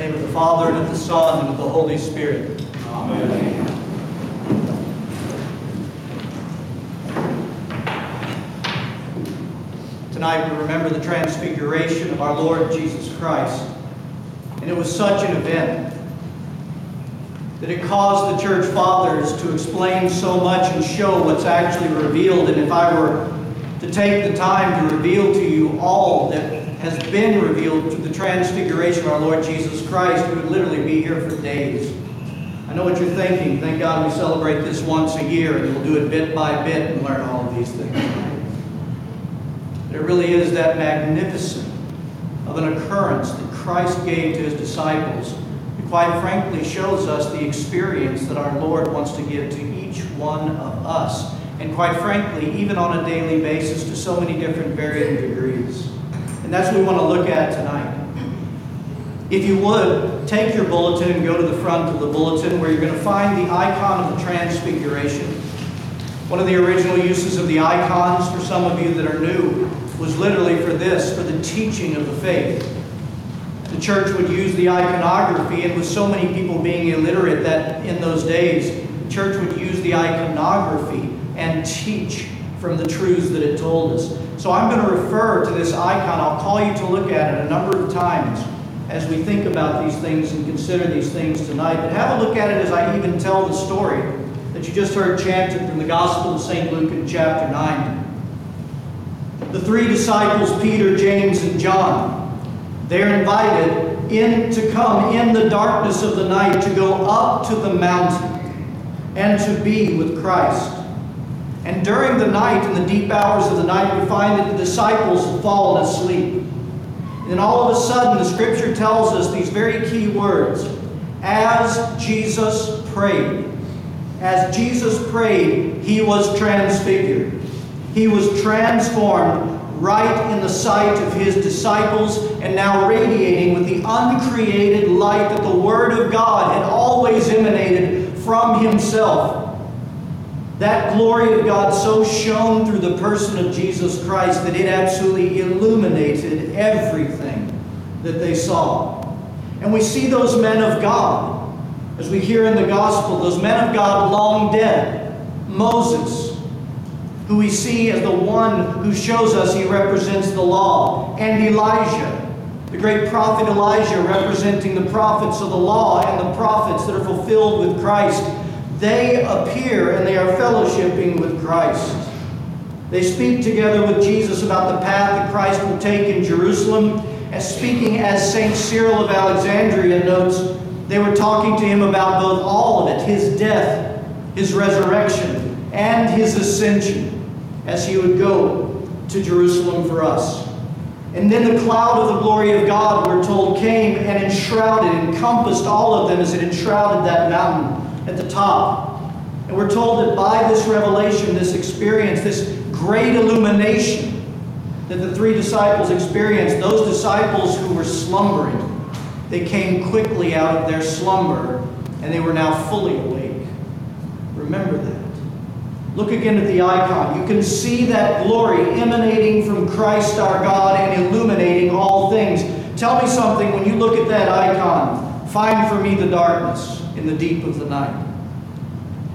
name of the Father, and of the Son, and of the Holy Spirit. Amen. Tonight we remember the transfiguration of our Lord Jesus Christ. And it was such an event that it caused the church fathers to explain so much and show what's actually revealed. And if I were to take the time to reveal to you all that has been revealed through the transfiguration of our Lord Jesus Christ, we would literally be here for days. I know what you're thinking. Thank God we celebrate this once a year and we'll do it bit by bit and learn all of these things. But it really is that magnificent of an occurrence that Christ gave to his disciples that quite frankly shows us the experience that our Lord wants to give to each one of us. And quite frankly, even on a daily basis to so many different varying degrees. And that's what we want to look at tonight. If you would, take your bulletin and go to the front of the bulletin where you're going to find the icon of the Transfiguration. One of the original uses of the icons, for some of you that are new, was literally for this, for the teaching of the faith. The church would use the iconography, and with so many people being illiterate that in those days, the church would use the iconography and teach from the truths that it told us. So I'm going to refer to this icon. I'll call you to look at it a number of times as we think about these things and consider these things tonight. But have a look at it as I even tell the story that you just heard chanted from the Gospel of St. Luke in chapter 9. The three disciples, Peter, James, and John, they're invited in to come in the darkness of the night to go up to the mountain and to be with Christ. And during the night, in the deep hours of the night, we find that the disciples have fallen asleep. And all of a sudden, the scripture tells us these very key words as Jesus prayed. As Jesus prayed, he was transfigured. He was transformed right in the sight of his disciples and now radiating with the uncreated light that the Word of God had always emanated from himself. That glory of God so shone through the person of Jesus Christ that it absolutely illuminated everything that they saw. And we see those men of God, as we hear in the gospel, those men of God long dead. Moses, who we see as the one who shows us he represents the law, and Elijah, the great prophet Elijah, representing the prophets of the law and the prophets that are fulfilled with Christ they appear and they are fellowshipping with Christ. They speak together with Jesus about the path that Christ will take in Jerusalem. As speaking as St. Cyril of Alexandria notes, they were talking to him about both all of it his death, his resurrection, and his ascension as he would go to Jerusalem for us. And then the cloud of the glory of God, we're told, came and enshrouded, encompassed all of them as it enshrouded that mountain at the top. And we're told that by this revelation, this experience, this great illumination that the three disciples experienced, those disciples who were slumbering, they came quickly out of their slumber and they were now fully awake. Remember that. Look again at the icon. You can see that glory emanating from Christ our God and illuminating all things. Tell me something when you look at that icon. Find for me the darkness in the deep of the night.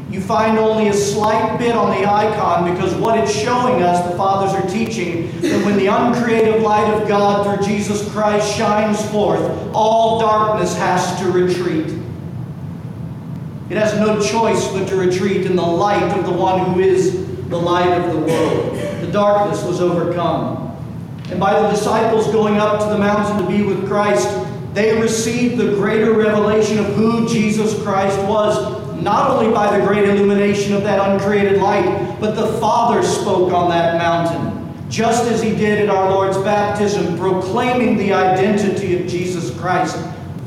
You find only a slight bit on the icon because what it's showing us, the fathers are teaching, that when the uncreated light of God through Jesus Christ shines forth, all darkness has to retreat. It has no choice but to retreat in the light of the one who is the light of the world. The darkness was overcome. And by the disciples going up to the mountain to be with Christ, they received the greater revelation of who Jesus Christ was, not only by the great illumination of that uncreated light, but the Father spoke on that mountain, just as he did at our Lord's baptism, proclaiming the identity of Jesus Christ.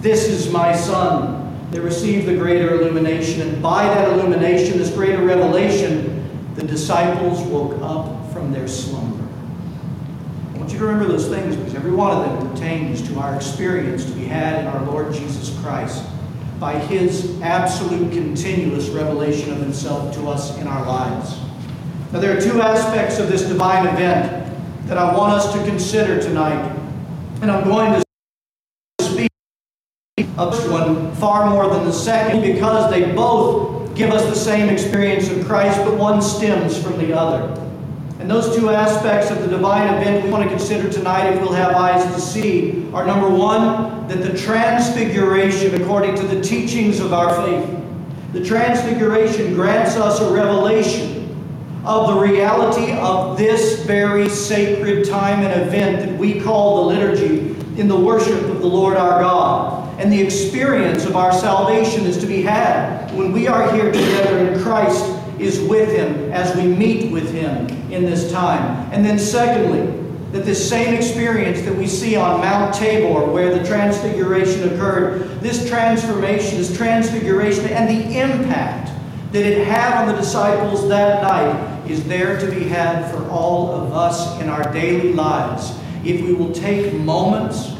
This is my Son. They received the greater illumination, and by that illumination, this greater revelation, the disciples woke up from their slumber. You remember those things because every one of them pertains to our experience to be had in our Lord Jesus Christ by his absolute continuous revelation of himself to us in our lives. Now, there are two aspects of this divine event that I want us to consider tonight, and I'm going to speak of this one far more than the second because they both give us the same experience of Christ, but one stems from the other. And those two aspects of the divine event we want to consider tonight, if we'll have eyes to see, are number one, that the transfiguration, according to the teachings of our faith, the transfiguration grants us a revelation of the reality of this very sacred time and event that we call the liturgy in the worship of the Lord our God. And the experience of our salvation is to be had when we are here together in Christ is with Him as we meet with Him in this time. And then, secondly, that this same experience that we see on Mount Tabor, where the transfiguration occurred, this transformation, this transfiguration, and the impact that it had on the disciples that night is there to be had for all of us in our daily lives. If we will take moments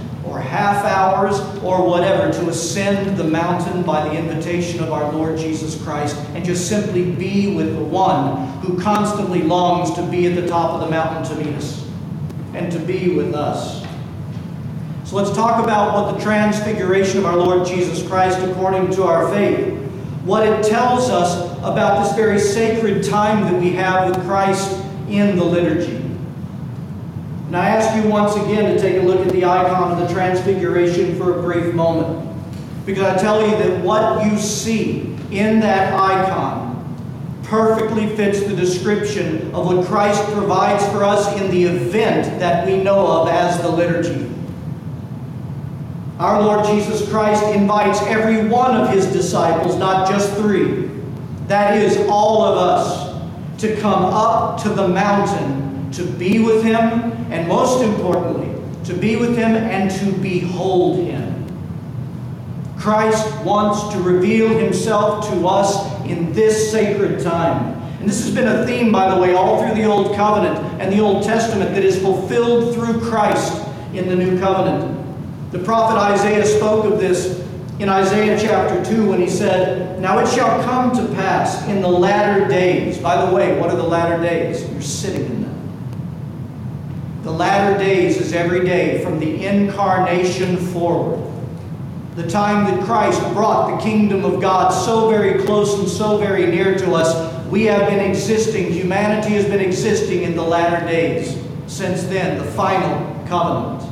half hours or whatever to ascend the mountain by the invitation of our Lord Jesus Christ and just simply be with the one who constantly longs to be at the top of the mountain to meet us and to be with us. So let's talk about what the transfiguration of our Lord Jesus Christ according to our faith, what it tells us about this very sacred time that we have with Christ in the liturgy. And I ask you once again to take a look at the icon of the Transfiguration for a brief moment. Because I tell you that what you see in that icon perfectly fits the description of what Christ provides for us in the event that we know of as the liturgy. Our Lord Jesus Christ invites every one of his disciples, not just three, that is, all of us, to come up to the mountain to be with Him, and most importantly, to be with Him and to behold Him. Christ wants to reveal Himself to us in this sacred time. And this has been a theme, by the way, all through the Old Covenant and the Old Testament that is fulfilled through Christ in the New Covenant. The prophet Isaiah spoke of this in Isaiah chapter 2 when he said, Now it shall come to pass in the latter days. By the way, what are the latter days? You're sitting in the latter days is every day from the incarnation forward. The time that Christ brought the kingdom of God so very close and so very near to us, we have been existing, humanity has been existing in the latter days. Since then, the final covenant.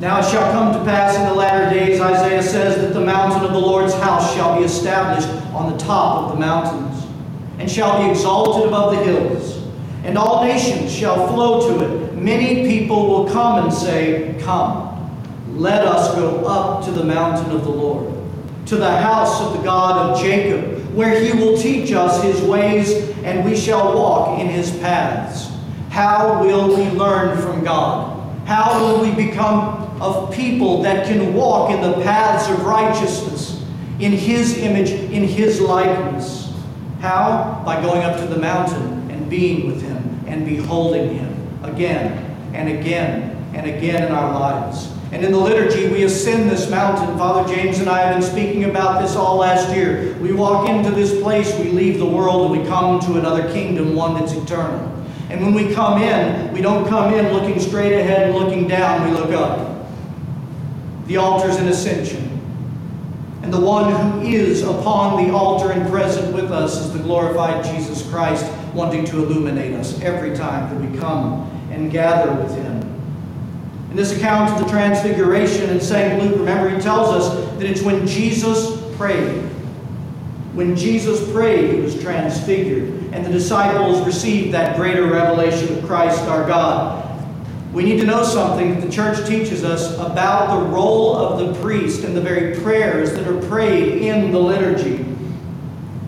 Now it shall come to pass in the latter days, Isaiah says, that the mountain of the Lord's house shall be established on the top of the mountains, and shall be exalted above the hills and all nations shall flow to it. Many people will come and say, Come, let us go up to the mountain of the Lord, to the house of the God of Jacob, where he will teach us his ways, and we shall walk in his paths. How will we learn from God? How will we become of people that can walk in the paths of righteousness, in his image, in his likeness? How? By going up to the mountain being with him and beholding Him again and again and again in our lives. And in the liturgy, we ascend this mountain. Father James and I have been speaking about this all last year. We walk into this place, we leave the world, and we come to another kingdom, one that's eternal. And when we come in, we don't come in looking straight ahead and looking down, we look up. The altar's an ascension. And the one who is upon the altar and present with us is the glorified Jesus Christ wanting to illuminate us every time that we come and gather with Him. In this account of the Transfiguration in St. Luke, remember, he tells us that it's when Jesus prayed. When Jesus prayed, he was transfigured, and the disciples received that greater revelation of Christ our God. We need to know something that the church teaches us about the role of the priest and the very prayers that are prayed in the liturgy.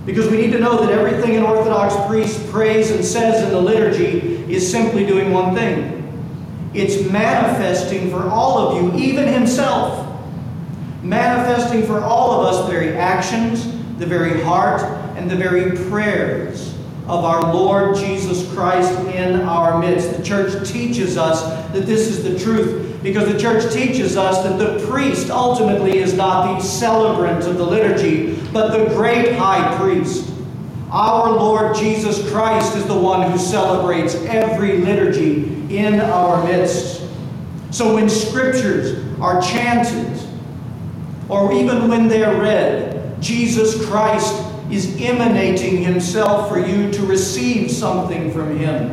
Because we need to know that everything an Orthodox priest prays and says in the liturgy is simply doing one thing. It's manifesting for all of you, even himself, manifesting for all of us the very actions, the very heart, and the very prayers of our Lord Jesus Christ in our midst. The church teaches us that this is the truth because the church teaches us that the priest ultimately is not the celebrant of the liturgy, but the great high priest. Our Lord Jesus Christ is the one who celebrates every liturgy in our midst. So when scriptures are chanted, or even when they're read, Jesus Christ is emanating himself for you to receive something from him.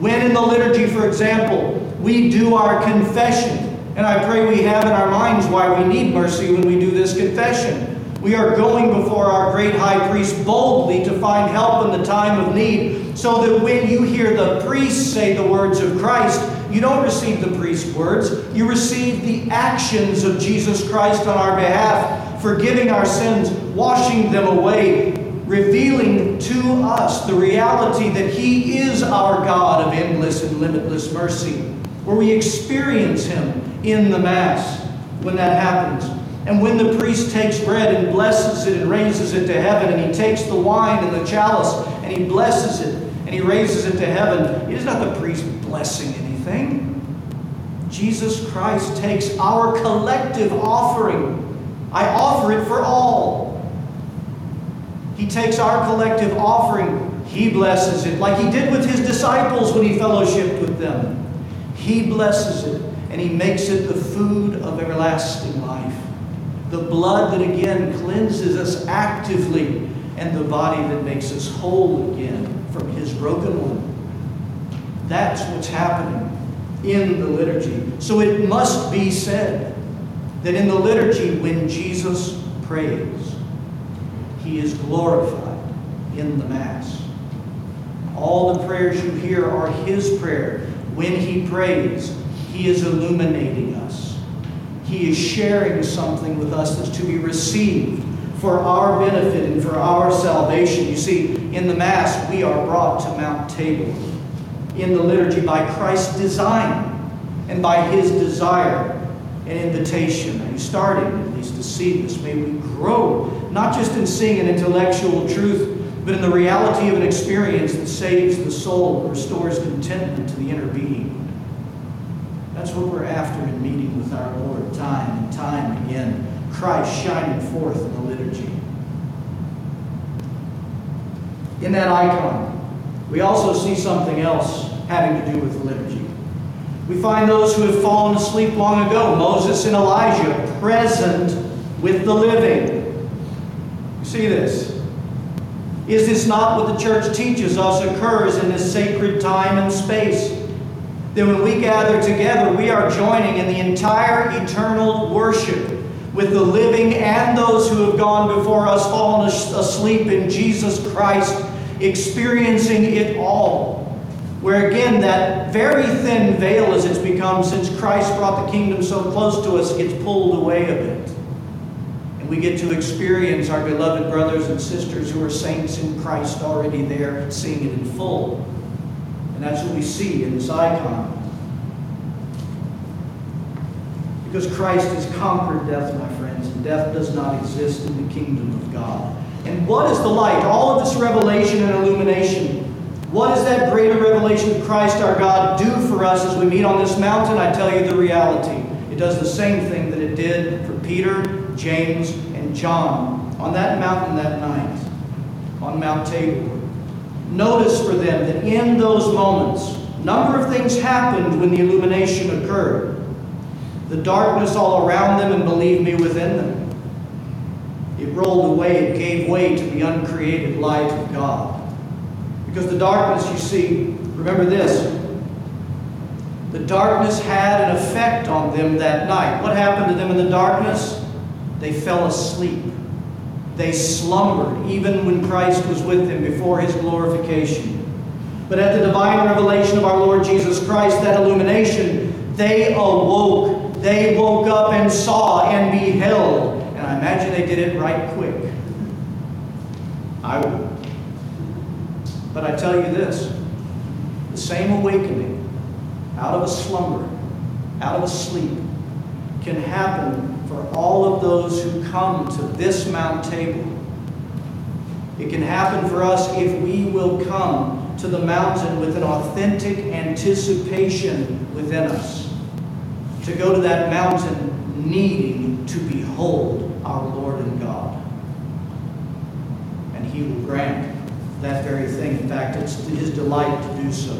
When in the liturgy, for example, we do our confession, and I pray we have in our minds why we need mercy when we do this confession. We are going before our great high priest boldly to find help in the time of need, so that when you hear the priest say the words of Christ, you don't receive the priest's words, you receive the actions of Jesus Christ on our behalf, forgiving our sins, washing them away, revealing to us the reality that He is our God of endless and limitless mercy, where we experience Him in the Mass when that happens. And when the priest takes bread and blesses it and raises it to heaven, and he takes the wine and the chalice and he blesses it and he raises it to heaven, it is not the priest blessing anything. Jesus Christ takes our collective offering. I offer it for all. He takes our collective offering, He blesses it, like He did with His disciples when He fellowshiped with them. He blesses it, and He makes it the food of everlasting life. The blood that again cleanses us actively, and the body that makes us whole again from His broken one. That's what's happening in the liturgy. So it must be said that in the liturgy, when Jesus prays, he is glorified in the Mass. All the prayers you hear are his prayer. When he prays, he is illuminating us. He is sharing something with us that's to be received for our benefit and for our salvation. You see, in the Mass, we are brought to Mount Tabor in the liturgy by Christ's design and by his desire and invitation. And he's starting least to see this. May we grow, not just in seeing an intellectual truth, but in the reality of an experience that saves the soul and restores contentment to the inner being. That's what we're after in meeting with our Lord time and time again. Christ shining forth in the liturgy. In that icon, we also see something else having to do with the liturgy. We find those who have fallen asleep long ago, Moses and Elijah, present with the living. You see this? Is this not what the church teaches us occurs in this sacred time and space? That when we gather together, we are joining in the entire eternal worship with the living and those who have gone before us, fallen asleep in Jesus Christ, experiencing it all. Where again, that very thin veil as it's become since Christ brought the kingdom so close to us gets pulled away a bit. And we get to experience our beloved brothers and sisters who are saints in Christ already there, seeing it in full. And that's what we see in this icon. Because Christ has conquered death, my friends, and death does not exist in the kingdom of God. And what is the light? All of this revelation and illumination what does that greater revelation of Christ our God do for us as we meet on this mountain? I tell you the reality. It does the same thing that it did for Peter, James, and John on that mountain that night, on Mount Tabor. Notice for them that in those moments, a number of things happened when the illumination occurred. The darkness all around them, and believe me, within them. It rolled away, it gave way to the uncreated light of God. Because the darkness, you see, remember this the darkness had an effect on them that night. What happened to them in the darkness? They fell asleep. They slumbered, even when Christ was with them before his glorification. But at the divine revelation of our Lord Jesus Christ, that illumination, they awoke. They woke up and saw and beheld. And I imagine they did it right quick. I would. But I tell you this the same awakening out of a slumber, out of a sleep, can happen for all of those who come to this Mount Tabor. It can happen for us if we will come to the mountain with an authentic anticipation within us. To go to that mountain needing to behold our Lord and God. And He will grant that very thing. In fact, it's his delight to do so.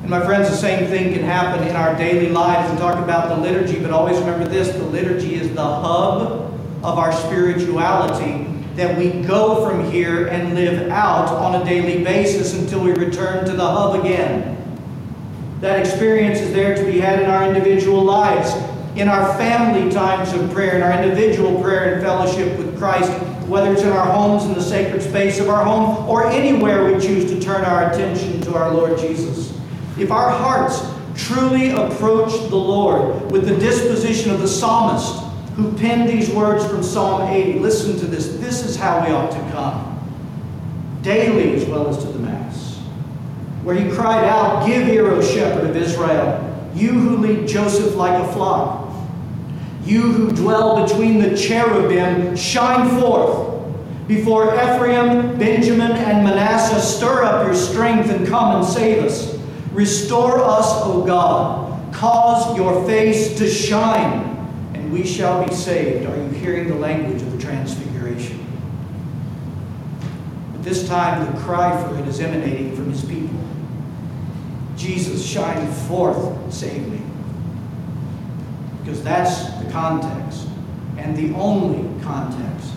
And my friends, the same thing can happen in our daily lives. We talk about the liturgy, but always remember this the liturgy is the hub of our spirituality that we go from here and live out on a daily basis until we return to the hub again. That experience is there to be had in our individual lives, in our family times of prayer, in our individual prayer and fellowship with Christ, whether it's in our homes, in the sacred space of our home, or anywhere we choose to turn our attention to our Lord Jesus. If our hearts truly approach the Lord with the disposition of the psalmist who penned these words from Psalm 80, listen to this. This is how we ought to come daily as well as to the Mass. Where he cried out, Give ear, O shepherd of Israel, you who lead Joseph like a flock. You who dwell between the cherubim, shine forth. Before Ephraim, Benjamin, and Manasseh, stir up your strength and come and save us. Restore us, O God. Cause your face to shine, and we shall be saved. Are you hearing the language of the Transfiguration? At this time, the cry for it is emanating from his people Jesus, shine forth, save me. Because that's the context, and the only context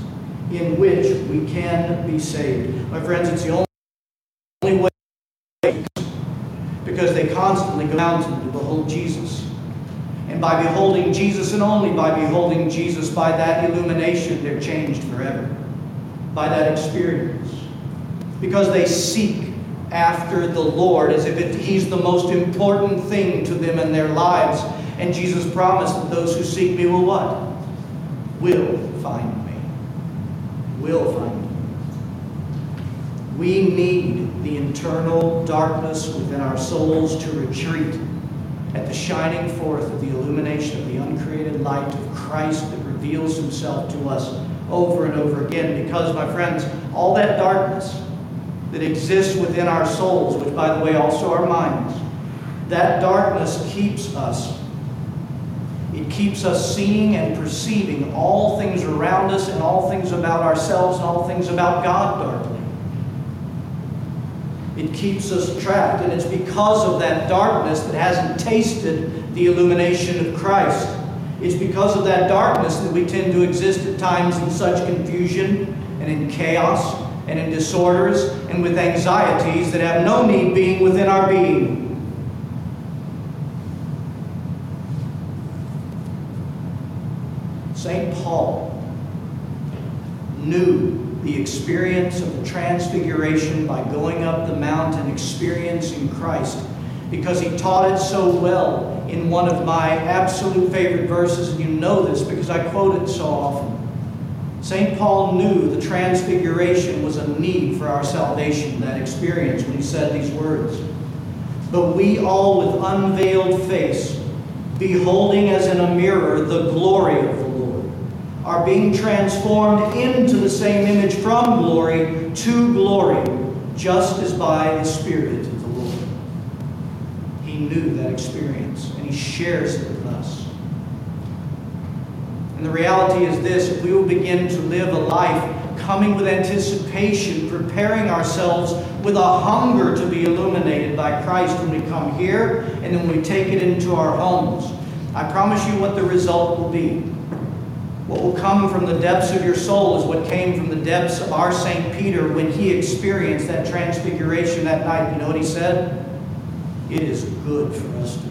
in which we can be saved. My friends, it's the only way because they constantly go mountain to behold Jesus. And by beholding Jesus, and only by beholding Jesus, by that illumination, they're changed forever. By that experience. Because they seek after the Lord as if it, He's the most important thing to them in their lives. And Jesus promised that those who seek me will what? Will find me. Will find me. We need the internal darkness within our souls to retreat at the shining forth of the illumination of the uncreated light of Christ that reveals himself to us over and over again. Because, my friends, all that darkness that exists within our souls, which, by the way, also our minds, that darkness keeps us. It keeps us seeing and perceiving all things around us and all things about ourselves and all things about God darkly. It keeps us trapped. And it's because of that darkness that hasn't tasted the illumination of Christ. It's because of that darkness that we tend to exist at times in such confusion and in chaos and in disorders and with anxieties that have no need being within our being. St. Paul knew the experience of the transfiguration by going up the mountain, and experiencing Christ, because he taught it so well in one of my absolute favorite verses, and you know this because I quote it so often. St. Paul knew the transfiguration was a need for our salvation, that experience, when he said these words. But we all, with unveiled face, beholding as in a mirror the glory of the are being transformed into the same image from glory to glory, just as by the Spirit of the Lord. He knew that experience, and He shares it with us. And the reality is this if we will begin to live a life coming with anticipation, preparing ourselves with a hunger to be illuminated by Christ when we come here and then we take it into our homes, I promise you what the result will be. What will come from the depths of your soul is what came from the depths of our St. Peter when he experienced that transfiguration that night. You know what he said? It is good for us to